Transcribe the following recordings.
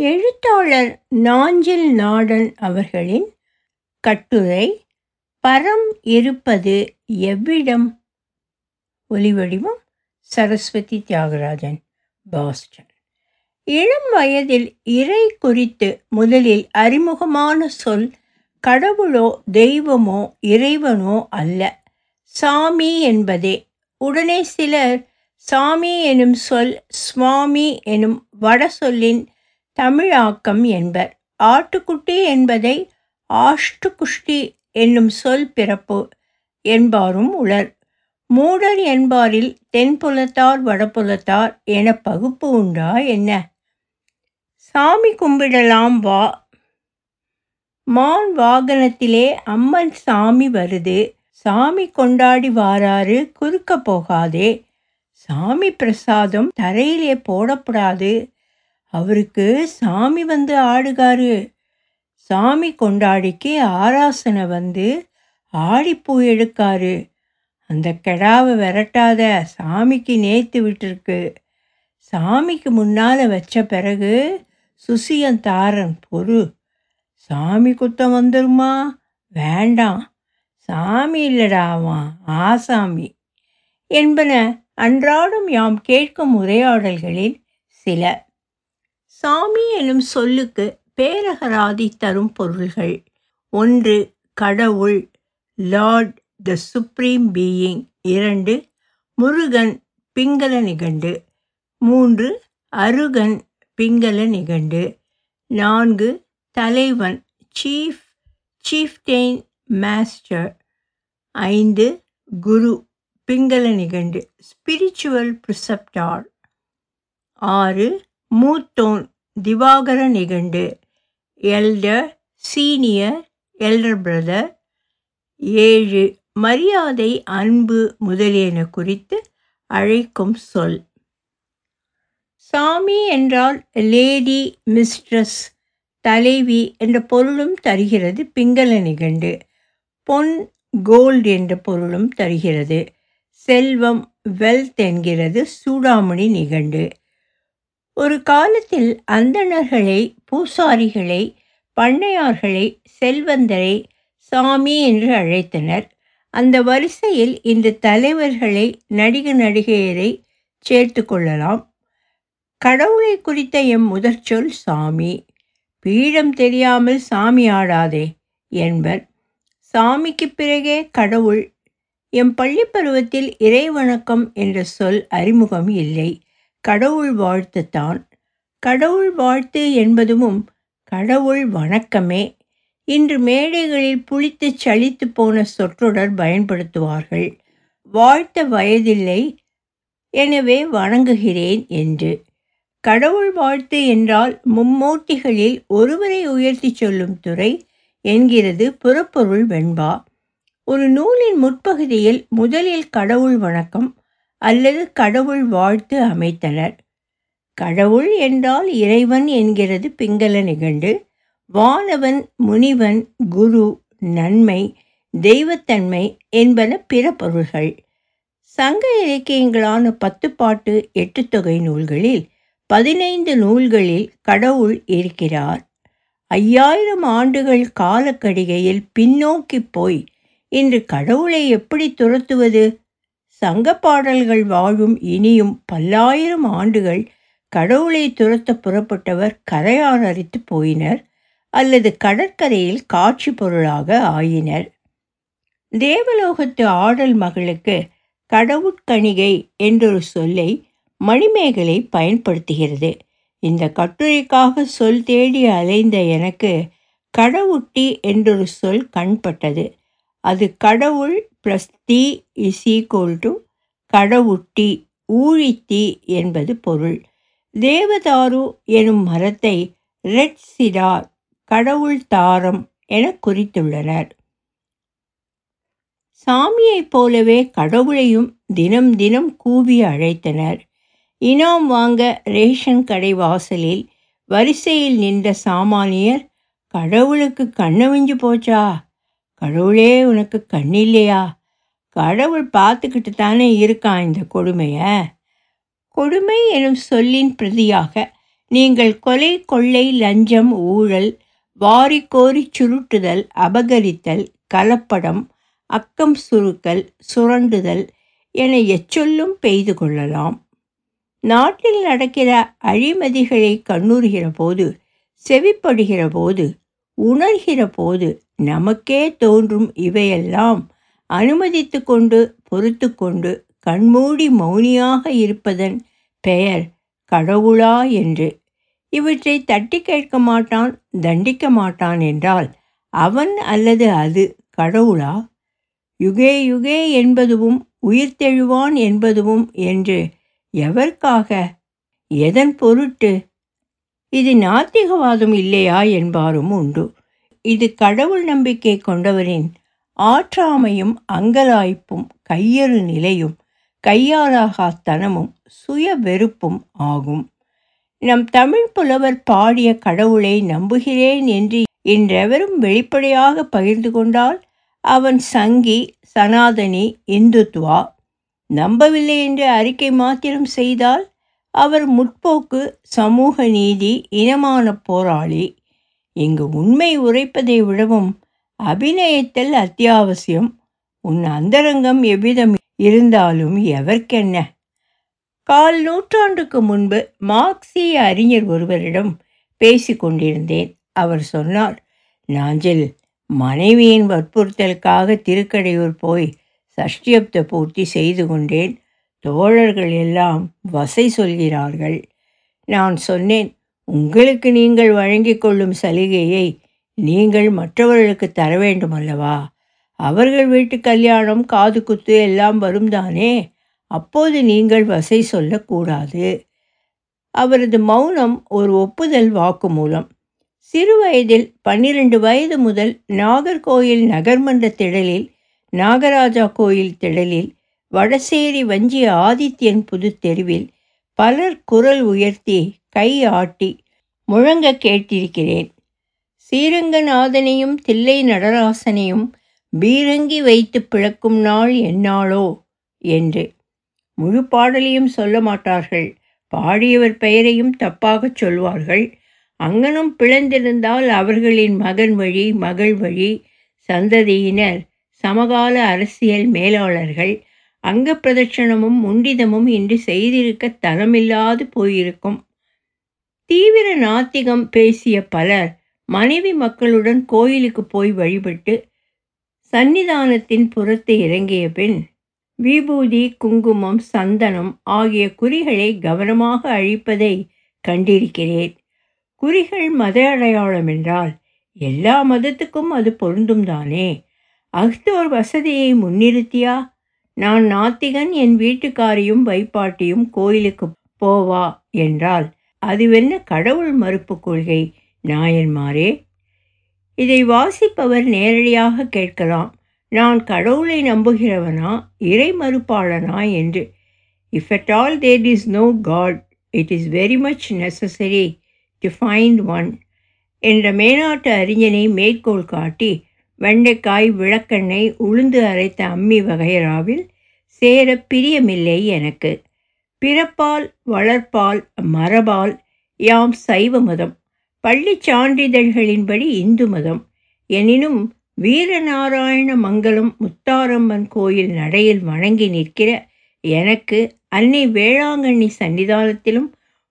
எழுத்தாளர் நாஞ்சில் நாடன் அவர்களின் கட்டுரை பரம் இருப்பது எவ்விடம்? ஒலிவடிவம் சரஸ்வதி தியாகராஜன் பாஸ்டன். இளம் வயதில் இறை குறித்து முதலில் அறிமுகமான சொல் கடவுளோ தெய்வமோ இறைவனோ அல்ல சாமி என்பதே. உடனே சிலர் சாமி எனும் சொல் சுவாமி எனும் வட சொல்லின் தமிழாக்கம் என்பர். ஆட்டுக்குட்டி என்பதை ஆஷ்டுகுஷ்டி என்னும் சொல் பிறப்பு என்பாரும் உளர். மூடர் என்பாரில் தென்புலத்தார் வடபுலத்தார் என பகுப்பு உண்டா என்ன? சாமி கும்பிடலாம் வா. மான் வாகனத்திலே அம்மன் சாமி வருது. சாமி கொண்டாடி வாராரு குறுக்க போகாதே. சாமி பிரசாதம் தரையிலே போடப்படாது. அவருக்கு சாமி வந்து ஆடுகாரு. சாமி கொண்டாடிக்கு ஆராசனை வந்து ஆடிப்பூ எடுக்காரு. அந்த கெடாவை விரட்டாத சாமிக்கு நேத்து விட்டுருக்கு. சாமிக்கு முன்னால் வச்ச பிறகு சுசியன் தாரன் பொறு. சாமி குத்தம் வந்துருமா? வேண்டாம். சாமி இல்லடா அவன் ஆசாமி என்பன அன்றாடம் யாம் கேட்கும் உரையாடல்களில் சில. சாமி எனும் சொல்லுக்கு பேரகராதி தரும் பொருள்கள். ஒன்று கடவுள். Lord the supreme being. இரண்டு முருகன் பிங்கள நிகண்டு. மூன்று அருகன் பிங்கள நிகண்டு. நான்கு தலைவன் சீஃப் சீஃப்டெயின் மாஸ்டர். ஐந்து குரு பிங்கள நிகண்டு. Spiritual preceptor. ஆறு மூத்தோன் திவாகர நிகண்டு எல்டர் சீனியர் எல்டர் பிரதர். ஏழு மரியாதை அன்பு முதலியன குறித்து அழைக்கும் சொல். சாமி என்றால் லேடி மிஸ்ட்ரஸ் தலைவி என்ற பொருளும் தருகிறது பிங்கள நிகண்டு. பொன் கோல்டு என்ற பொருளும் தருகிறது. செல்வம் வெல்த் என்கிறது சூடாமணி நிகண்டு. ஒரு காலத்தில் அந்தணர்களை பூசாரிகளை பண்ணையார்களை செல்வந்தரை சாமி என்று அழைத்தனர். அந்த வரிசையில் இந்த தலைவர்களை நடிக நடிகையரை சேர்த்து கொள்ளலாம். கடவுளை குறித்த எம் முதற்சொல் சாமி. பீடம் தெரியாமல் சாமி ஆடாதே என்பர். சாமிக்கு பிறகே கடவுள். எம் பள்ளி பருவத்தில் இறை வணக்கம் என்ற சொல் அறிமுகம் இல்லை. கடவுள் வாழ்த்து தான். கடவுள் வாழ்த்து என்பதும் கடவுள் வணக்கமே. இன்று மேடைகளில் புளித்து சளித்து போன சொற்றொடர் பயன்படுத்துவார்கள். வாழ்த்த வயதில்லை எனவே வணங்குகிறேன் என்று. கடவுள் வாழ்த்து என்றால் மும்மூர்த்திகளில் ஒருவரை உயர்த்தி சொல்லும் துறை என்கிறது புறப்பொருள் வெண்பா. ஒரு நூலின் முற்பகுதியில் முதலில் கடவுள் வணக்கம் அல்லது கடவுள் வாழ்த்து அமைத்தனர். கடவுள் என்றால் இறைவன் என்கிறது பிங்கள நிகண்டு. வானவன் முனிவன் குரு நன்மை தெய்வத்தன்மை என்பன பிற பொருள்கள். சங்க இலக்கியங்களான பத்துப்பாட்டு தொகை நூல்களில் பதினைந்து நூல்களில் கடவுள் இருக்கிறார். ஐயாயிரம் ஆண்டுகள் காலக்கடிகையில் பின்னோக்கி போய் இன்று கடவுளை எப்படி துரத்துவது? சங்க பாடல்கள் வாழும் இனியும் பல்லாயிரம் ஆண்டுகள் கடவுளை துரத்த புறப்பட்டவர் கரையான் அரித்து போயினர் அல்லது கடற்கரையில் காட்சி பொருளாக ஆயினர். தேவலோகத்து ஆடல் மகளுக்கு கடவுட்கணிகை என்றொரு சொல்லை மணிமேகலை பயன்படுத்துகிறது. இந்த கட்டுரைக்காக சொல் தேடி அலைந்த எனக்கு கடவுட்டி என்றொரு சொல் கண்பட்டது. அது கடவுள் ப்ளஸ் தீ இஸ் ஈக்குவல் டு கடவுட்டி ஊழித்தி என்பது பொருள். தேவதாரு எனும் மரத்தை ரெட் சிடார் கடவுள் தாரம் என குறித்துள்ளனர். சாமியைப் போலவே கடவுளையும் தினம் தினம் கூவி அழைத்தனர். இனாம் வாங்க ரேஷன் கடை வாசலில் வரிசையில் நின்ற சாமானியர் கடவுளுக்கு கண்ணவிஞ்சு போச்சா? கடவுளே உனக்கு கண்ணில்லையா? கடவுள் பார்த்துக்கிட்டு தானே இருக்கான் இந்த கொடுமையை. கொடுமை எனும் சொல்லின் பிரதியாக நீங்கள் கொலை கொள்ளை லஞ்சம் ஊழல் வாரி கோரி சுருட்டுதல் அபகரித்தல் கலப்படம் அக்கம் சுருக்கல் சுரண்டுதல் என எச்சொல்லும் பெய்து கொள்ளலாம். நாட்டில் நடக்கிற அழிமதிகளை கண்ணுறுகிற போது செவிப்படுகிற போது உணர்கிற போது நமக்கே தோன்றும் இவையெல்லாம் அனுமதித்து கொண்டு பொறுத்து கொண்டு கண்மூடி மௌனியாக இருப்பதன் பெயர் கடவுளா என்று. இவற்றை தட்டி கேட்க மாட்டான் தண்டிக்க மாட்டான் என்றால் அவன் அல்லது அது கடவுளா? யுகே யுகே என்பதுவும் உயிர்த்தெழுவான் என்பதுவும் என்று எவர்க்காக? எதன் பொருட்டு? இது நாத்திகவாதம் இல்லையா என்பாரும் உண்டு. இது கடவுள் நம்பிக்கை கொண்டவரின் ஆற்றாமையும் அங்கலாய்ப்பும் கையறு நிலையும் கையாளாகாத்தனமும் சுய வெறுப்பும் ஆகும். நம் தமிழ் புலவர் பாடிய கடவுளை நம்புகிறேன் என்று இன்றெவரும் வெளிப்படையாக பகிர்ந்து கொண்டால் அவன் சங்கி சனாதனி இந்துத்வா. நம்பவில்லை என்று அறிக்கை மாத்திரம் செய்தால் அவர் முற்போக்கு சமூக நீதி இனமான போராளி. இங்கு உண்மை உரைப்பதை விடவும் அபிநயத்தில் அத்தியாவசியம். உன் அந்தரங்கம் எவ்விதம் இருந்தாலும் எவர்க்கென்ன? கால் நூற்றாண்டுக்கு முன்பு மார்க்சிய அறிஞர் ஒருவரிடம் பேசி கொண்டிருந்தேன். அவர் சொன்னார் நாஞ்சில் மனைவியின் வற்புறுத்தலுக்காக திருக்கடையூர் போய் சஷ்டியப்த பூர்த்தி செய்து கொண்டேன். தோழர்கள் எல்லாம் வசை சொல்கிறார்கள். நான் சொன்னேன் உங்களுக்கு நீங்கள் வழங்கிக் கொள்ளும் சலுகையை நீங்கள் மற்றவர்களுக்கு தர வேண்டும் அல்லவா? அவர்கள் வீட்டு கல்யாணம் காது குத்து எல்லாம் வரும் தானே? அப்போது நீங்கள் வசை சொல்லக்கூடாது. அவரது மௌனம் ஒரு ஒப்புதல் வாக்குமூலம் சிறு வயதில் பன்னிரண்டு வயது முதல் நாகர்கோயில் நகர்மன்ற திடலில் நாகராஜா கோயில் திடலில் வடசேரி வஞ்சி ஆதித்யன் புது தெருவில் பலர் குரல் உயர்த்தி கை ஆட்டி முழங்க கேட்டிருக்கிறேன். ஸ்ரீரங்கநாதனையும் தில்லை நடராசனையும் பீரங்கி வைத்து பிழக்கும் நாள் என்னாளோ என்று. முழு பாடலையும் சொல்ல மாட்டார்கள். பாடியவர் பெயரையும் தப்பாகச் சொல்வார்கள். அங்கனும் பிளந்திருந்தால் அவர்களின் மகன் வழி மகள் வழி சந்ததியினர் சமகால அரசியல் மேலாளர்கள் அங்க பிரதட்சணமும் முண்டிதமும் இன்று செய்திருக்க தரமில்லாது போயிருக்கும். தீவிர நாத்திகம் பேசிய பலர் மனைவி மக்களுடன் கோயிலுக்கு போய் வழிபட்டு சன்னிதானத்தின் புறத்து இறங்கிய பின் விபூதி குங்குமம் சந்தனம் ஆகிய குறிகளை கவனமாக அழிப்பதை கண்டிருக்கிறேன். குறிகள் மத அடையாளம் என்றால் எல்லா மதத்துக்கும் அது பொருந்தும் தானே? அஃதோர் வசதியை முன்னிறுத்தியா? நான் நாத்திகன் என் வீட்டுக்காரியும் வைப்பாட்டியும் கோயிலுக்கு போவா என்றால் அதுவென்ன கடவுள் மறுப்பு கொள்கை? நாயன்மாரே. இதை வாசிப்பவர் நேரடியாக கேட்கலாம். நான் கடவுளை நம்புகிறவனா இறை மறுப்பாளனா என்று. If at all there is no god it is very much necessary to find one என்ற மேனாட்டு அறிஞனை மேற்கோள் காட்டி வெண்டைக்காய் விளக்கெண்ணெய் உளுந்து அரைத்த அம்மி வகைராவில் சேர பிரியமில்லை எனக்கு. பிறப்பால் வளர்ப்பால் மரபால் யாம் சைவ மதம். பள்ளி சான்றிதழ்களின்படி இந்து மதம். எனினும் வீரநாராயண மங்கலம் முத்தாரம்மன் கோயில் நடையில் வணங்கி நிற்கிற எனக்கு அன்னை வேளாங்கண்ணி சன்னிதானத்திலும்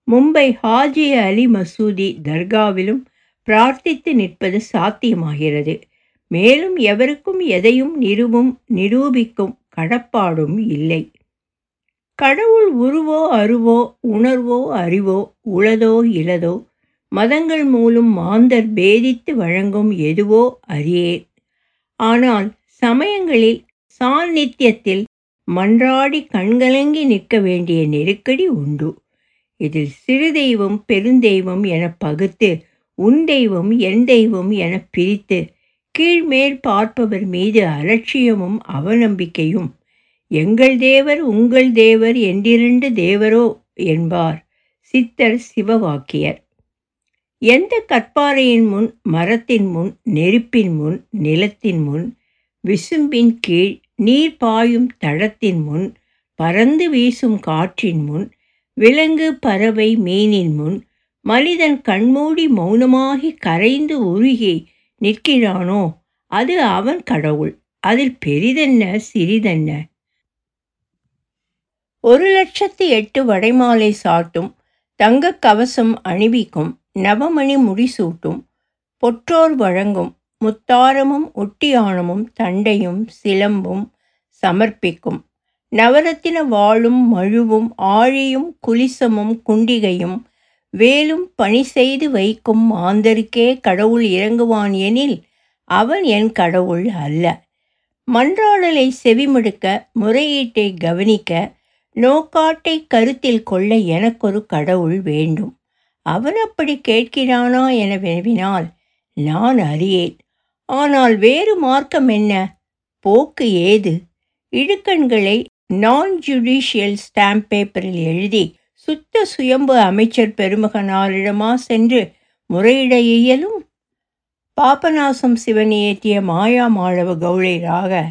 மும்பை ஹாஜி அலி மசூதி தர்காவிலும் பிரார்த்தித்து நிற்பது சாத்தியமாகிறது. மேலும் எவருக்கும் எதையும் நிறுவும் நிரூபிக்கும் கடப்பாடும் இல்லை. கடவுள் உருவோ அருவோ உணர்வோ அறிவோ உளதோ இலதோ மதங்கள் மூலம் மாந்தர் பேதித்து வழங்கும் எதுவோ அறியேன். ஆனால் சமயங்களில் சாநித்தியத்தில் மன்றாடி கண்கலங்கி நிற்க வேண்டிய நெருக்கடி உண்டு. இதில் சிறு தெய்வம் பெருந்தெய்வம் என பகுத்து உன் தெய்வம் என் தெய்வம் என பிரித்து கீழ்மேல் பார்ப்பவர் மீது அலட்சியமும் அவநம்பிக்கையும். எங்கள் தேவர் உங்கள் தேவர் என்றிரண்டு தேவரோ என்பார் சித்தர் சிவவாக்கியர். எந்த கற்பாறையின் முன் மரத்தின் முன் நெருப்பின் முன் நிலத்தின் முன் விசும்பின் கீழ் நீர் பாயும் தளத்தின் முன் பறந்து வீசும் காற்றின் முன் விலங்கு பறவை மீனின் முன் மனிதன் கண்மூடி மௌனமாகி கரைந்து உருகி நிற்கிறானோ? அது அவன் கடவுள். அதில் பெரிதென்ன சிறிதென்ன? ஒரு லட்சத்து எட்டு வடைமாலை சாட்டும் தங்கக் கவசம் அணிவிக்கும் நவமணி முடிசூட்டும் பொற்றோர் வழங்கும் முத்தாரமும் ஒட்டியானமும் தண்டையும் சிலம்பும் சமர்ப்பிக்கும். நவரத்தின வாழும் மழுவும் ஆழியும் குலிசமும் குண்டிகையும் வேலும் பணி செய்து வைக்கும் மாந்தருக்கே கடவுள் இறங்குவான் எனில் அவன் என் கடவுள் அல்ல. மன்றாடலை செவிமடுக்க முறையீட்டை கவனிக்க நோக்காட்டை கருத்தில் கொள்ள எனக்கொரு கடவுள் வேண்டும். அவன் அப்படி கேட்கிறானா என வினவினால் நான் அறியேன். ஆனால் வேறு மார்க்கம் என்ன? போக்கு ஏது? இடுக்கண்களை நான் ஜுடிஷியல் ஸ்டாம்ப் பேப்பரில் எழுதி சுத்த சுயம்பு அமைச்சர் பெருமகனாரிடமா சென்று முறையிட இயலும்? பாபநாசம் சிவன் இயற்றிய மாயா மாழவ கௌளைராக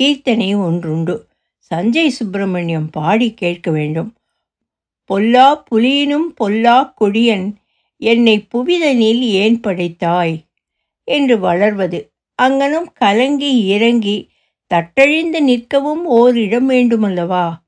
கீர்த்தனை ஒன்றுண்டு. சஞ்சய் சுப்பிரமணியம் பாடி கேட்க வேண்டும். பொல்லா புலியினும் பொல்லா கொடியன் என்னை புவிதனில் ஏன் படைத்தாய் என்று வளர்வது. அங்கனும் கலங்கி இறங்கி தட்டழிந்து நிற்கவும் ஓர் இடம் வேண்டுமல்லவா?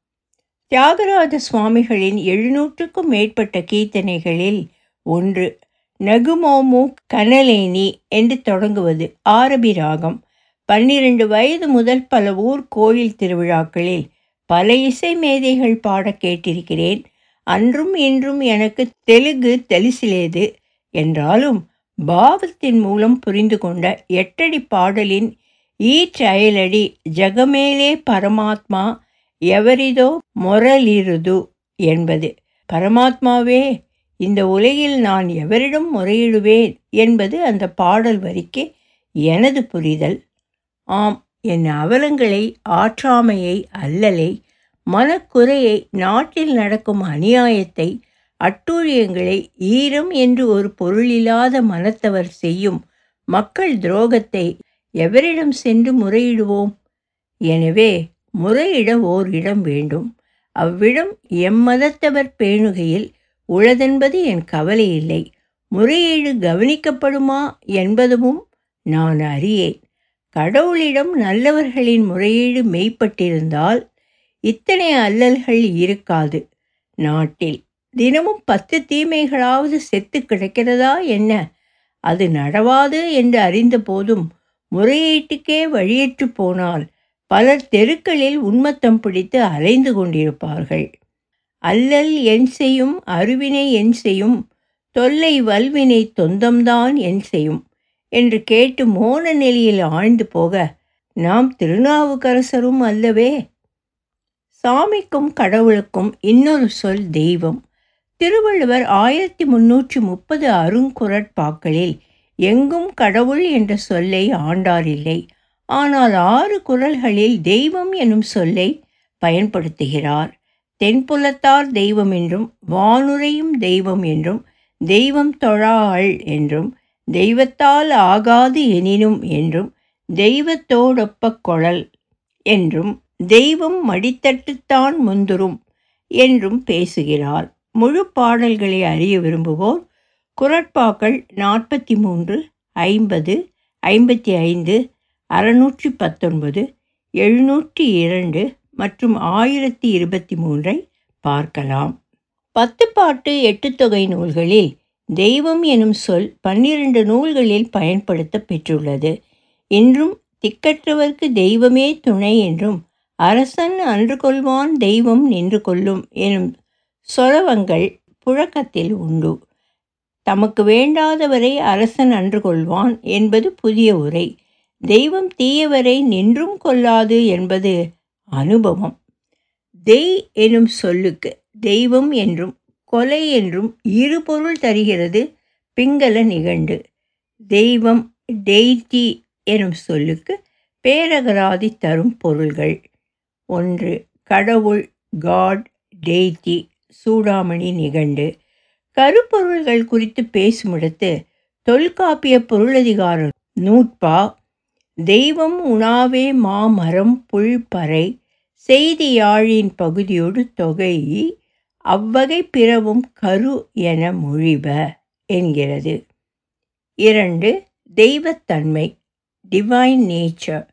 தியாகராஜ சுவாமிகளின் எழுநூற்றுக்கும் மேற்பட்ட கீர்த்தனைகளில் ஒன்று நகுமோமு கனலேனி என்று தொடங்குவது ஆரபி ராகம். பன்னிரண்டு வயது முதல் பல ஊர் கோயில் திருவிழாக்களில் பல இசை மேதைகள் பாட கேட்டிருக்கிறேன். அன்றும் இன்றும் எனக்கு தெலுங்கு தெலிசிலேது என்றாலும் பாவத்தின் மூலம் புரிந்து கொண்ட எட்டடி பாடலின் ஈ ஈற்றயலடி ஜகமேலே பரமாத்மா எவரிதோ மொரலிருது என்பது. பரமாத்மாவே இந்த உலகில் நான் எவரிடம் முறையிடுவேன் என்பது அந்த பாடல் வரிக்கு எனது புரிதல். ஆம் என் அவலங்களை ஆற்றாமையை அல்லலை மனக்குறையை நாட்டில் நடக்கும் அநியாயத்தை அட்டூழியங்களை ஈரம் என்று ஒரு பொருளில்லாத மனத்தவர் செய்யும் மக்கள் துரோகத்தை எவரிடம் சென்று முறையிடுவோம்? எனவே முறையிட ஓர் இடம் வேண்டும். அவ்விடம் எம்மதத்தவர் பேணுகையில் உளதென்பது என் கவலை இல்லை. முறையீடு கவனிக்கப்படுமா என்பதும் நான் அறியேன். கடவுளிடம் நல்லவர்களின் முறையீடு மெய்ப்பட்டிருந்தால் இத்தனை அல்லல்கள் இருக்காது. நாட்டில் தினமும் பத்து தீமைகளாவது செத்து கிடக்கிறதா என்ன? அது நடவாது என்று அறிந்த போதும் முறையீட்டுக்கே வழியற்று போனால் பலர் தெருக்களில் உன்மத்தம் பிடித்து அலைந்து கொண்டிருப்பார்கள். அல்லல் என் செய்யும் அருவினை என் செய்யும் தொல்லை வல்வினை தொந்தம்தான் என் செய்யும் என்று கேட்டு மோன நிலையில் ஆழ்ந்து போக நாம் திருநாவுக்கரசரும் அல்லவே? சாமிக்கும் கடவுளுக்கும் இன்னொரு சொல் தெய்வம். திருவள்ளுவர் ஆயிரத்தி முன்னூற்றி முப்பது அருங்குரட்பாக்களில் எங்கும் கடவுள் என்ற சொல்லை ஆண்டாரில்லை ஆனால் ஆறு குரல்களில் தெய்வம் எனும் சொல்லை பயன்படுத்துகிறார். தென்புலத்தார் தெய்வம் என்றும் வானுரையும் தெய்வம் என்றும் தெய்வம் தொழாள் என்றும் தெய்வத்தால் ஆகாது எனினும் என்றும் தெய்வத்தோடொப்ப கொழல் என்றும் தெய்வம் மடித்தட்டுத்தான் முந்துரும் என்றும் பேசுகிறார். முழு பாடல்களை அறிய விரும்புவோர் குரட்பாக்கள் நாற்பத்தி மூன்று ஐம்பது ஐம்பத்தி ஐந்து அறுநூற்றி பத்தொன்பது எழுநூற்றி இரண்டு மற்றும் ஆயிரத்தி இருபத்தி மூன்றை பார்க்கலாம். பத்து பாட்டு எட்டு தொகை நூல்களில் தெய்வம் எனும் சொல் பன்னிரண்டு நூல்களில் பயன்படுத்த பெற்றுள்ளது. இன்றும் திக்கற்றவர்க்கு தெய்வமே துணை என்றும் அரசன் அன்று கொள்வான் தெய்வம் நின்று கொள்ளும் எனும் சொலவங்கள் புழக்கத்தில் உண்டு. தமக்கு வேண்டாதவரை அரசன் அன்று கொள்வான் என்பது புதிய உரை. தெய்வம் தீயவரை நின்றும் கொள்ளாது என்பது அனுபவம். தெய் எனும் சொல்லுக்கு தெய்வம் என்றும் கொலை என்றும் இரு பொருள் தருகிறது பிங்கள நிகண்டு. தெய்வம் டெய்டி எனும் சொல்லுக்கு பேரகராதி தரும் பொருள்கள். ஒன்று கடவுள் காட் டெய்டி சூடாமணி நிகண்டு. கருப்பொருள்கள் குறித்து பேசுமிடத்து தொல்காப்பிய பொருளதிகார நூற்பா தெய்வம் உணாவே மாமரம் புல்பறை செய்தியாழின் பகுதியோடு தொகை அவ்வகை பிறவும் கரு என மொழிப என்கிறது. இரண்டு தெய்வத்தன்மை டிவைன் நேச்சர்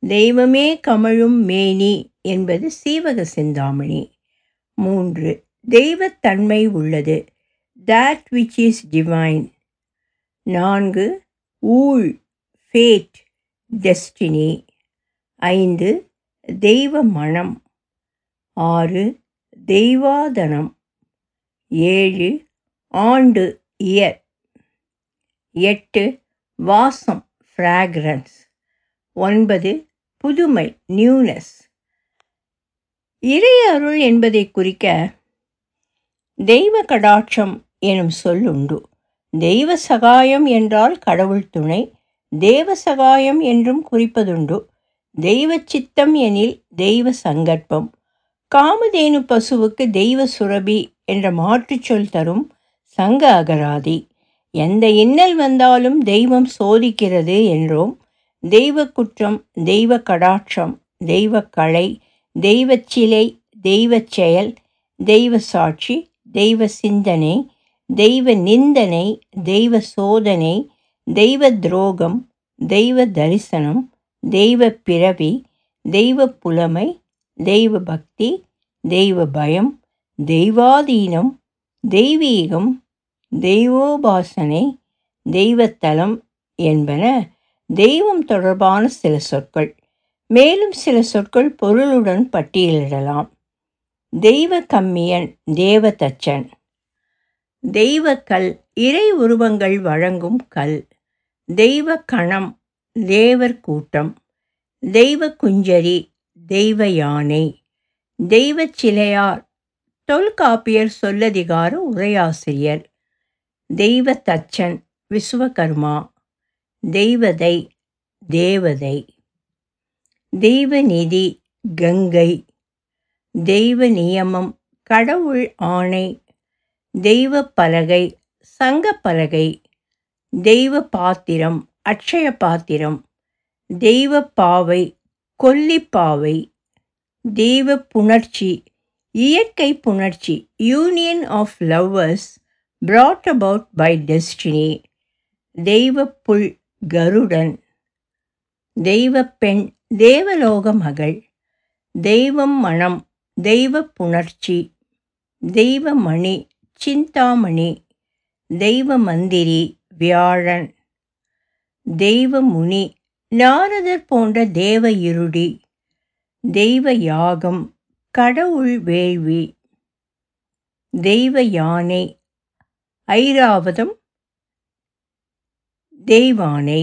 தெய்வமே கமழும் மேனி என்பது சீவக சிந்தாமணி. மூன்று தெய்வத்தன்மை உள்ளது தட் விச் இஸ் டிவைன் நான்கு ஊழ் ஃபேட் டெஸ்டினி ஐந்து தெய்வ மனம் ஆறு தெய்வாதனம். ஏழு ஆண்டு இயர். எட்டு வாசம் ஃப்ராக்ரன்ஸ் ஒன்பது புதுமை நியூனஸ் இறையருள் என்பதை குறிக்க தெய்வ கடாட்சம் எனும் சொல்லுண்டு. தெய்வ சகாயம் என்றால் கடவுள் துணை. தேவ சகாயம் என்றும் குறிப்பதுண்டு. தெய்வ சித்தம் எனில் தெய்வ சங்கற்பம். காமதேனு பசுவுக்கு தெய்வ சுரபி என்ற மாற்றுச்சொல் தரும் சங்க அகராதி. எந்த இன்னல் வந்தாலும் தெய்வம் சோதிக்கிறது என்றோம். தெய்வ குற்றம் தெய்வ கடாட்சம் தெய்வ கலை தெய்வ சிலை தெய்வ செயல் தெய்வ சாட்சி தெய்வ சிந்தனை தெய்வ நிந்தனை தெய்வ சோதனை தெய்வ துரோகம் தெய்வ தரிசனம் தெய்வ பிறவி தெய்வ புலமை தெய்வ பக்தி தெய்வ பயம் தெய்வாதீனம் தெய்வீகம் தெய்வோபாசனை தெய்வத்தலம் என்பன தெய்வம் தொடர்பான சில சொற்கள். மேலும் சில சொற்கள் பொருளுடன் பட்டியலிடலாம். தெய்வ கம்மியன் தேவதச்சன். தெய்வக்கல் இறை உருவங்கள் வழங்கும் கல். தெய்வ கணம் தேவர் கூட்டம் தெய்வ குஞ்சரி தெய்வ யானை தெய்வ சிலையார் தொல்காப்பியர் சொல்லதிகார உரையாசிரியர் தெய்வ தச்சன் விஸ்வகர்மா தெய்வதை தேவதை தெய்வநிதி கங்கை தெய்வ நியமம் கடவுள் ஆணை தெய்வ பலகை சங்க பலகை தெய்வ பாத்திரம் அட்சய பாத்திரம் தெய்வ பாவை கொல்லிப்பாவை தெய்வ புணர்ச்சி இயற்கை புணர்ச்சி union of lovers brought about by destiny தெய்வ புல் கருடன் தெய்வ பெண் தேவலோக மகள் தெய்வம் மனம் தெய்வ புணர்ச்சி தெய்வ மணி சிந்தாமணி தெய்வ மந்திரி வியாழன். தெய்வ முனி நாரதர் போன்ற தேவ இருடி தெய்வ யாகம் கடவுள் வேள்வி. தெய்வ யானை ஐராவதம். தெய்வானை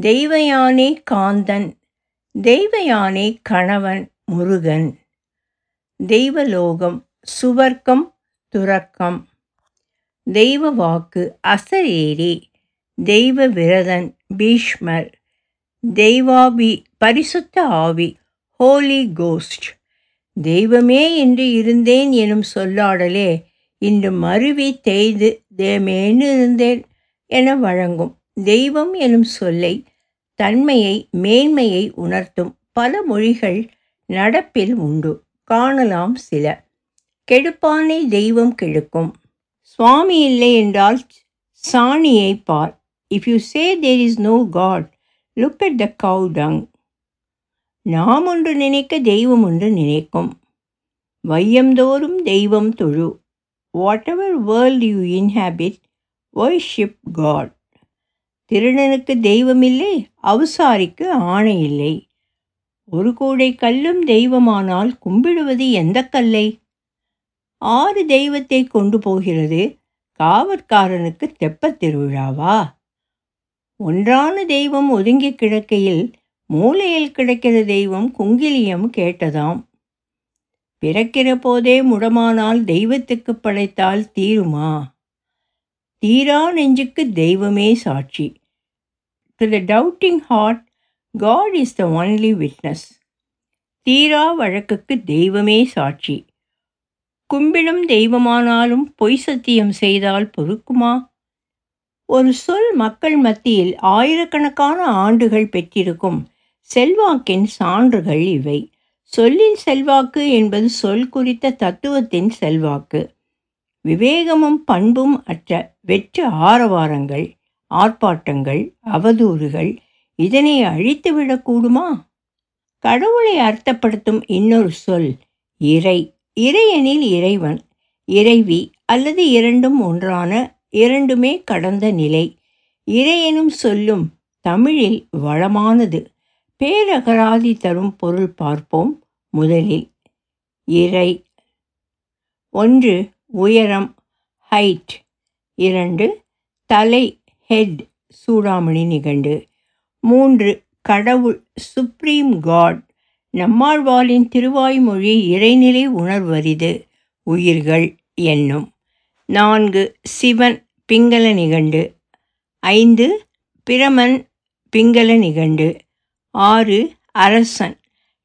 தெய்வயானே காந்தன் தெய்வயானே கணவன் முருகன். தெய்வலோகம் சுவர்க்கம் துறக்கம். தெய்வ வாக்கு அசரேரி தெய்வ விரதன் பீஷ்மர் தெய்வாபி பரிசுத்த ஆவி ஹோலி கோஸ்ட். தெய்வமே என்று இருந்தேன் எனும் சொல்லாடலே இன்று மருவி தேய்து தேமேன்னு இருந்தேன் என வழங்கும் தெய்வம் எனும் சொல்லை தன்மையை மேன்மையை உணர்த்தும் பல மொழிகள் நடப்பில் உண்டு. காணலாம் சில. கெடுப்பானை தெய்வம் கெடுக்கும். சுவாமி இல்லை என்றால் சாணியை பார். If you say there is no god look at the cow dung நாம் ஒன்று நினைக்க தெய்வம் ஒன்று நினைக்கும். வையம்தோறும் தெய்வம் தொழு. Whatever world you inhabit worship god திருடனுக்கு தெய்வமில்லை அவுசாரிக்கு ஆணை இல்லை. ஒரு கூடை கல்லும் தெய்வமானால் கும்பிடுவது எந்த கல்லை? ஆறு தெய்வத்தை கொண்டு போகிறது காவற்காரனுக்கு தெப்பத் திருவிழாவா? ஒன்றான தெய்வம் ஒதுங்கி கிடக்கையில் மூலையில் கிடக்கிற தெய்வம் குங்கிலியம் கேட்டதாம். பிறக்கிற போதே முடமானால் தெய்வத்துக்கு படைத்தால் தீருமா? தீரா நெஞ்சுக்கு தெய்வமே சாட்சி. To the doubting heart god is the only witness தீரா வழக்குக்கு தெய்வமே சாட்சி. கும்பிடும் தெய்வமானாலும் பொய் சத்தியம் செய்தால் பொறுக்குமா? ஒரு சொல் மக்கள் மத்தியில் ஆயிரக்கணக்கான ஆண்டுகள் பெற்றிருக்கும் செல்வாக்கின் சான்றுகள் இவை. சொல்லின் செல்வாக்கு என்பது சொல் குறித்த தத்துவத்தின் செல்வாக்கு. விவேகமும் பண்பும் அற்ற வெற்று ஆரவாரங்கள் ஆர்ப்பாட்டங்கள் அவதூறுகள் இதனை அழித்துவிடக்கூடுமா கடவுளை அர்த்தப்படுத்தும் இன்னொரு சொல் இறை. இறையனில் இறைவன் இறைவி அல்லது இரண்டும் ஒன்றான இரண்டுமே கடந்த நிலை. இறையனும் சொல்லும் தமிழில் வளமானது. பேரகராதி தரும் பொருள் பார்ப்போம் முதலில். இறை. ஒன்று உயரம். ஹைட் இரண்டு தலை. ஹெட் சூடாமணி நிகண்டு. மூன்று கடவுள். சுப்ரீம் காட் நம்மாழ்வாளின் திருவாய்மொழி இறைநிலை உணர்வரிது உயிர்கள் என்னும். நான்கு சிவன் பிங்கள நிகண்டு. ஐந்து பிரமன் பிங்கள நிகண்டு. ஆறு அரசன்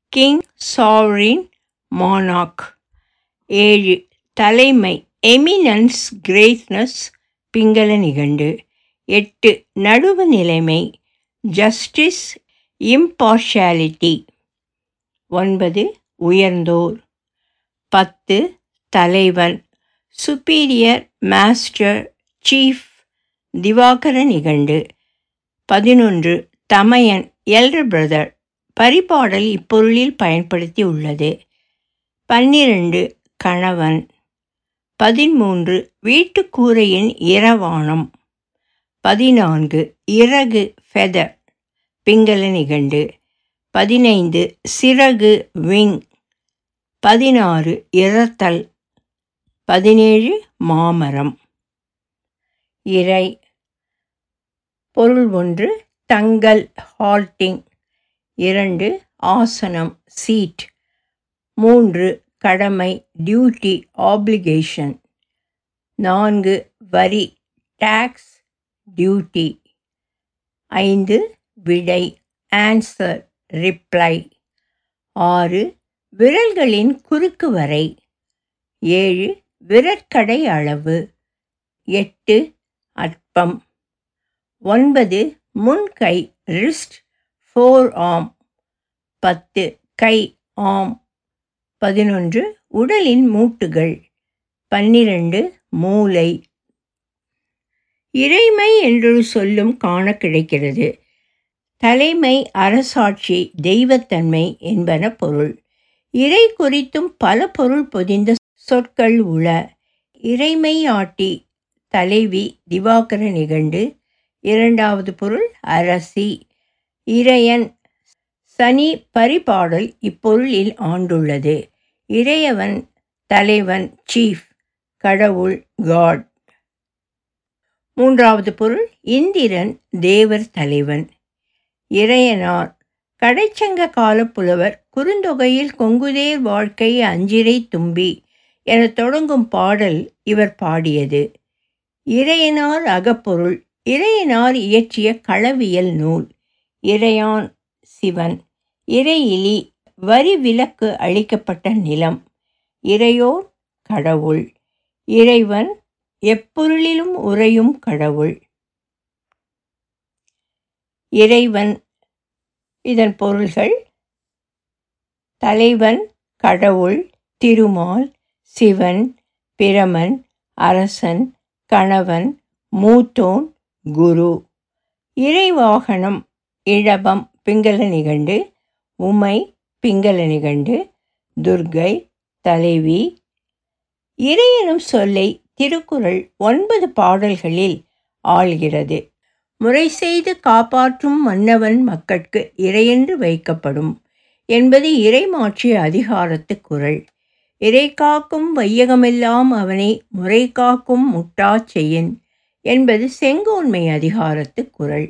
கிங் சாவரின் மானாக். ஏழு தலைமை எமினன்ஸ் கிரேட்னஸ் பிங்கள நிகண்டு. எட்டு நடுவு நிலைமை ஜஸ்டிஸ் இம்பார்ஷாலிட்டி. ஒன்பது உயர்ந்தோர். பத்து தலைவன். சுப்பீரியர் மாஸ்டர் சீஃப் திவாகர நிகண்டு. பதினொன்று தமையன். எல்டர் பிரதர் பரிபாடல் இப்பொருளில் பயன்படுத்தி உள்ளது பன்னிரண்டு கணவன். பதிமூன்று வீட்டுக்கூரையின் இரவானம். பதினான்கு இறகு ஃபெதர் பிங்கள நிகண்டு. பதினைந்து சிறகு விங். பதினாறு இறத்தல். பதினேழு மாமரம். இறை. பொருள் ஒன்று தங்கள் ஹால்ட்டிங் இரண்டு ஆசனம் சீட் மூன்று கடமை டியூட்டி ஆப்ளிகேஷன் நான்கு வரி டேக்ஸ் டியூட்டி ஐந்து விடை ஆன்சர் ரிப்ளை ஆறு விரல்களின் குறுக்கு வரை. ஏழு விரற்கடை அளவு. எட்டு அற்பம். ஒன்பது முன்கை ரிஸ்ட் ஃபோர் ஆம் பத்து கை ஆம் பதினொன்று உடலின் மூட்டுகள். பன்னிரண்டு மூளை. இறைமை என்று சொல்லும் காண கிடைக்கிறது. தலைமை அரசாட்சி தெய்வத்தன்மை என்பன பொருள். இறை குறித்தும் பல பொருள் பொதிந்த சொற்கள் உள. இறைமையாட்டி தலைவி திவாகர நிகண்டு. இரண்டாவது பொருள் அரசி. இறையன் சனி பரிபாடல் இப்பொருளில் ஆண்டுள்ளது. இறையவன் தலைவன் சீஃப் கடவுள் காட் மூன்றாவது பொருள் இந்திரன் தேவர் தலைவன். இறையனார். கடைச்சங்க காலப்புலவர் குறுந்தொகையில் கொங்குதேர் வாழ்க்கை அஞ்சிரை தும்பி என தொடங்கும் பாடல் இவர் பாடியது. இறையனார் அகப்பொருள். இறையனார் இயற்றிய களவியல் நூல். இறையான் சிவன். இறையிலி வரி விலக்கு அளிக்கப்பட்ட நிலம். இறையோர் கடவுள். இறைவன் எப்பொருளிலும் உறையும் கடவுள். இறைவன் இதன் பொருள்கள் தலைவன் கடவுள் திருமால் சிவன் பிரமன் அரசன் கணவன் மூத்தோன் குரு. இறைவாகனம் இழபம் பிங்கள நிகண்டு உமை பிங்கள நிகண்டு துர்கை தலைவி. இறையனும் சொல்லை திருக்குறள் ஒன்பது பாடல்களில் ஆள்கிறது. முறை செய்து காப்பாற்றும் மன்னவன் மக்கட்கு இறையென்று வைக்கப்படும் என்பது இறைமாற்றிய அதிகாரத்து குரல். இறை காக்கும் வையகமெல்லாம் அவனை முறை காக்கும் முட்டா செய்யன் என்பது செங்கோன்மை அதிகாரத்து குரல்.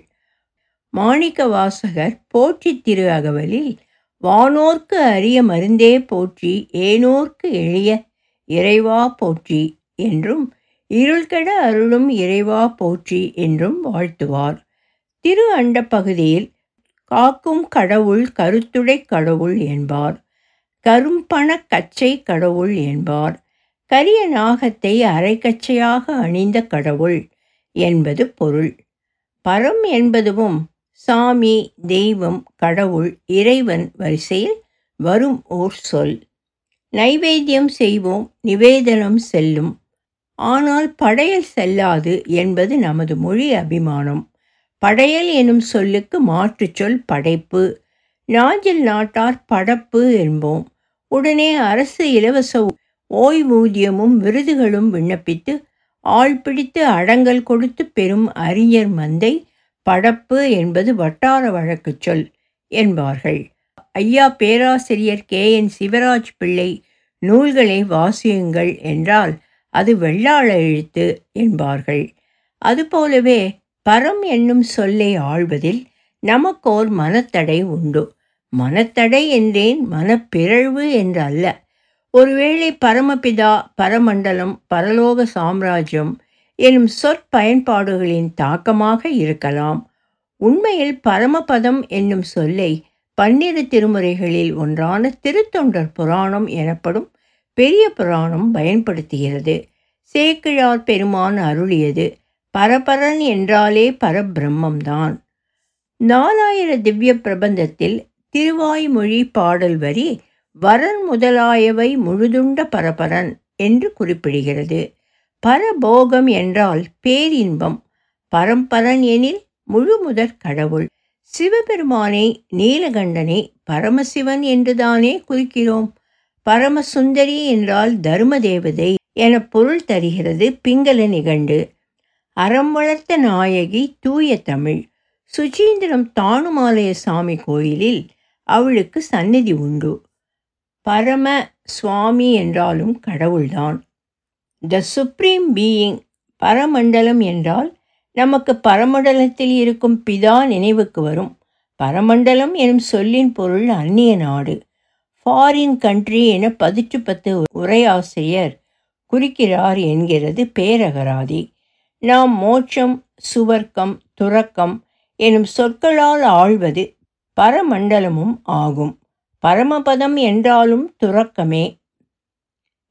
மாணிக்க வாசகர் போற்றி திரு அகவலில் வானோர்க்கு அரிய மருந்தே போற்றி ஏனோர்க்கு எளிய இறைவா போற்றி என்றும் இருள்கெட அருளும் இறைவா போற்றி என்றும் வாழ்த்துவார். திரு அண்ட பகுதியில் காக்கும் கடவுள் கருத்துடை கடவுள் என்பார். கரும்பண கச்சை கடவுள் என்பார். கரிய நாகத்தை அரைக்கச்சையாக அணிந்த கடவுள் என்பது பொருள். பரம் என்பதுவும் சாமி தெய்வம் கடவுள் இறைவன் வரிசையில் வரும் ஓர் சொல். நைவேத்தியம் செய்வோம் நிவேதனம் செல்லும் ஆனால் படையல் செல்லாது என்பது நமது மொழி அபிமானம். படையல் எனும் சொல்லுக்கு மாற்றுச்சொல் படைப்பு. நாஞ்சில் நாட்டார் படப்பு என்போம். உடனே அரசு இலவச ஓய்வூதியமும் விருதுகளும் விண்ணப்பித்து ஆள் பிடித்து அடங்கல் கொடுத்து பெறும் அறிஞர் மந்தை படப்பு என்பது வட்டார வழக்கு சொல் என்பார்கள். ஐயா பேராசிரியர் கே. என். சிவராஜ் பிள்ளை நூல்களை வாசியுங்கள் என்றால் அது வெள்ளாள எழுத்து என்பார்கள். அதுபோலவே பரம் என்னும் சொல்லை ஆழ்வதில் நமக்கோர் மனத்தடை உண்டு. மனத்தடை என்றேன் மனப்பிறழ்வு என்று அல்ல ஒருவேளை பரமபிதா பரமண்டலம் பரலோக சாம்ராஜ்யம் எனும் சொற்பயன்பாடுகளின் தாக்கமாக இருக்கலாம். உண்மையில் பரமபதம் என்னும் சொல்லை பன்னிரு திருமுறைகளில் ஒன்றான திருத்தொண்டர் புராணம் எனப்படும் பெரிய புராணம் பயன்படுத்துகிறது. சேக்கிழார் பெருமான் அருளியது பரபரன் என்றாலே பரபிரம்மம்தான். நாலாயிர திவ்ய பிரபந்தத்தில் திருவாய்மொழி பாடல் வரி வரன் முதலாயவை முழுதுண்ட பரபரன் என்று குறிப்பிடுகிறது. பரபோகம் என்றால் பேரின்பம். பரம்பரன் எனில் முழுமுதற் கடவுள். சிவபெருமானை நீலகண்டனை பரமசிவன் என்றுதானே குறிக்கிறோம். பரமசுந்தரி என்றால் தருமதேவதை என பொருள் தருகிறது பிங்கள நிகண்டு. அறம் வளர்த்த நாயகி தூய தமிழ். சுச்சீந்திரம் தானுமாலய சாமி கோயிலில் அவளுக்கு சந்நிதி உண்டு. பரம சுவாமி என்றாலும் கடவுள்தான். த சுப்ரீம் பீயிங் பரமண்டலம் என்றால் நமக்கு பரமண்டலத்தில் இருக்கும் பிதா நினைவுக்கு வரும். பரமண்டலம் எனும் சொல்லின் பொருள் அந்நிய நாடு. ஃபாரின் கண்ட்ரி என பதிற்று பத்து உரையாசிரியர் குறிக்கிறார் என்கிறது பேரகராதி. நாம் மோட்சம் சுவர்க்கம் துறக்கம் எனும் சொற்களால் ஆழ்வது பரமண்டலமும் ஆகும். பரமபதம் என்றாலும் துறக்கமே.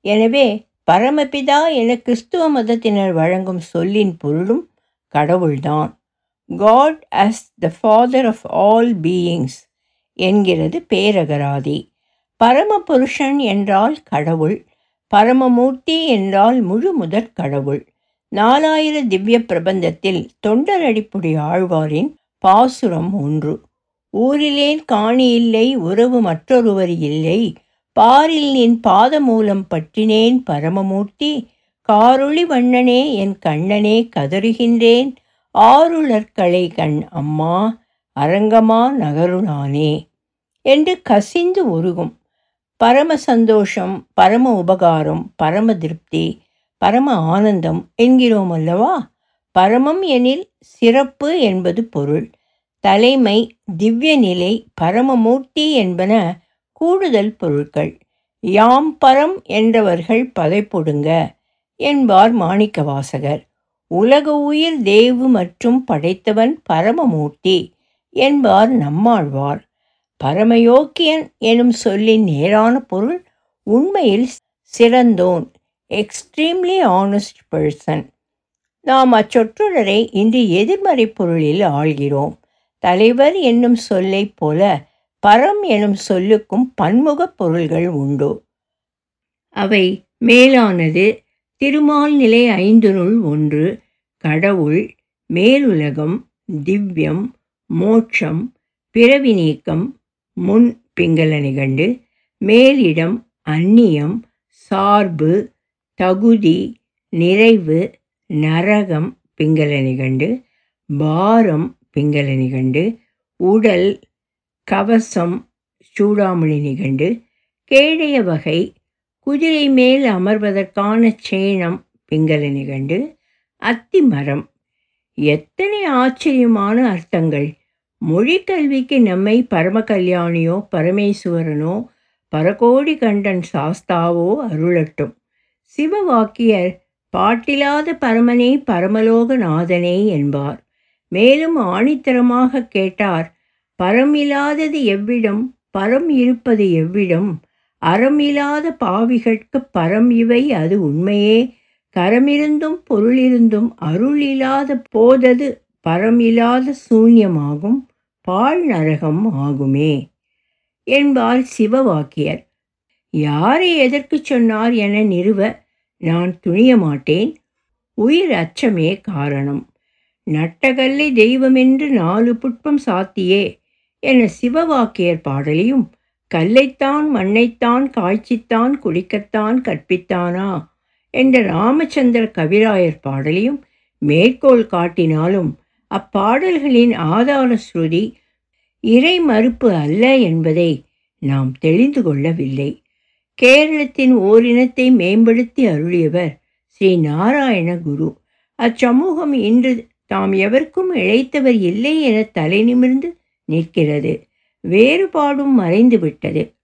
எனவே பரமபிதா என கிறிஸ்துவ மதத்தினர் வழங்கும் சொல்லின் பொருளும் கடவுள்தான். God as the father of all beings என்கிறது பேரகராதி. பரமபுருஷன் என்றால் கடவுள் பரமமூர்த்தி என்றால் முழு முதற் கடவுள். நாலாயிர திவ்ய பிரபந்தத்தில் தொண்டரடிப்புடி ஆழ்வாரின் பாசுரம் ஒன்று. ஊரிலேன் காணி இல்லை உறவு மற்றொருவர் இல்லை. பாரில் நின் பாதமூலம் பற்றினேன் பரமமூர்த்தி. காரொளி வண்ணனே என் கண்ணனே கதறுகின்றேன். ஆருளற்களை கண் அம்மா அரங்கமா நகருளானே. என்று கசிந்து உருகும். பரம சந்தோஷம் பரம உபகாரம் பரம திருப்தி பரம ஆனந்தம் என்கிறோம் அல்லவா? பரமம் எனில் சிறப்பு என்பது பொருள். தலைமை திவ்ய நிலை பரமமூர்த்தி என்பன கூடுதல் பொருட்கள் யாம் பரம் என்றவர்கள் பதைப்பொடுங்க என்பார் மாணிக்கவாசகர் உலக உயிர் தேவு மற்றும் படைத்தவன் பரமமூர்த்தி என்பார் நம்மாழ்வார். பரமயோக்கியன் எனும் சொல்லின் நேரான பொருள் உண்மையில் சிறந்தோன் எக்ஸ்ட்ரீம்லி ஆனஸ்ட் பர்சன் நாம் அச்சொற்றொடரை இன்று எதிர்மறை பொருளில் ஆள்கிறோம். தலைவர் என்னும் சொல்லைப் போல பரம் எனும் சொல்லுக்கும் பன்முக பொருள்கள் உண்டு. அவை மேலானது திருமால் நிலை ஐந்துனுள் ஒன்று கடவுள் மேலுலகம் திவ்யம் மோட்சம் பிறவி நீக்கம் முன் பிங்கள நிகண்டு மேலிடம் அந்நியம் சார்பு தகுதி நிறைவு நரகம் பிங்கள நிகண்டு பாரம் பிங்கள நிகண்டு உடல் கவசம் சூடாமணி நிகண்டு கேடைய வகை குதிரை மேல் அமர்வதற்கான சேணம் பிங்கள நிகண்டு அத்திமரம். எத்தனை ஆச்சரியமான அர்த்தங்கள். மொழி கல்விக்கு நம்மை பரம கல்யாணியோ பரமேஸ்வரனோ பரகோடி கண்டன் சாஸ்தாவோ அருளட்டும். சிவவாக்கியர் பாட்டிலாத பரமனே பரமலோகநாதனே என்பார். மேலும் ஆணித்தரமாக கேட்டார் பரம் இல்லாதது எவ்விடம் பரம் இருப்பது எவ்விடம்? அறம் இல்லாத பாவிகட்கு பரம் இவை அது உண்மையே? கரமிருந்தும் பொருளிருந்தும் அருள் இல்லாத போதது பரம் இல்லாத சூன்யமாகும் பாழ் நரகம் ஆகுமே என்பார் சிவவாக்கியர். யாரை எதற்கு சொன்னார் என நிறுவ நான் துணிய மாட்டேன். உயிர் அச்சமே காரணம். நட்டகல்லை தெய்வமென்று நாலு புட்பம் சாத்தியே என சிவவாக்கியர் பாடலையும் கல்லைத்தான் மண்ணைத்தான் காய்ச்சித்தான் குடிக்கத்தான் கற்பித்தானா என்ற ராமச்சந்திர கவிராயர் பாடலையும் மேற்கோள் காட்டினாலும் அப்பாடல்களின் ஆதார ஸ்ருதி இறை மறுப்பு அல்ல என்பதை நாம் தெரிந்து கொள்ளவில்லை. கேரளத்தின் ஓரினத்தை மேம்படுத்தி அருளியவர் ஸ்ரீ நாராயண குரு. அச்சமூகம் இன்று தாம் எவருக்கும் இழைத்தவர் இல்லை என தலை நிமிர்ந்து நிற்கிறது. வேறுபாடும் மறைந்துவிட்டது.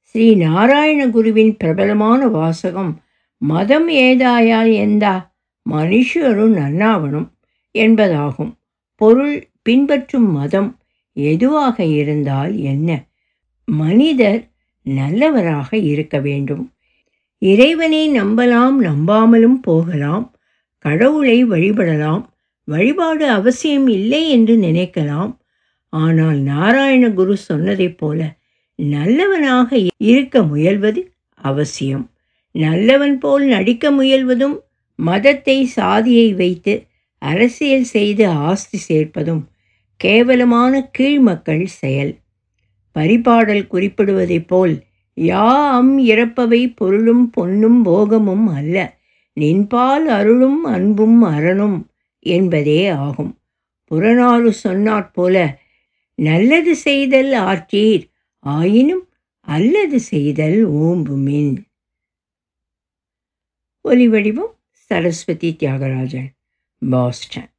ஸ்ரீ நாராயண குருவின் பிரபலமான வாசகம் மதம் ஏதாயால் எந்தா? மனுஷரும் நன்னாவனும். என்பதாகும். பொருள் பின்பற்றும் மதம் எதுவாக இருந்தால் என்ன? மனிதர் நல்லவராக இருக்க வேண்டும். இறைவனை நம்பலாம் நம்பாமலும் போகலாம். கடவுளை வழிபடலாம். வழிபாடு அவசியம் இல்லை என்று நினைக்கலாம். ஆனால் நாராயண குரு சொன்னதைப் போல நல்லவனாக இருக்க முயல்வது அவசியம். நல்லவன் போல் நடிக்க முயல்வதும் மதத்தை சாதியை வைத்து அரசியல் செய்து ஆஸ்தி சேர்ப்பதும் கேவலமான கீழ்மக்கள் செயல். பரிபாடல் குறிப்பிடுவதைப் போல் யா அம் இறப்பவை பொருளும் பொன்னும் போகமும் அல்ல. நின்பால் அருளும் அன்பும் அறனும் என்பதே ஆகும். புறநாறு சொன்னாற்போல நல்லது செய்தல் ஆற்றீர் ஆயினும் அல்லது செய்தல் ஓம்புமின். ஒலி வடிவம் சரஸ்வதி தியாகராஜன். பாஸ்டன்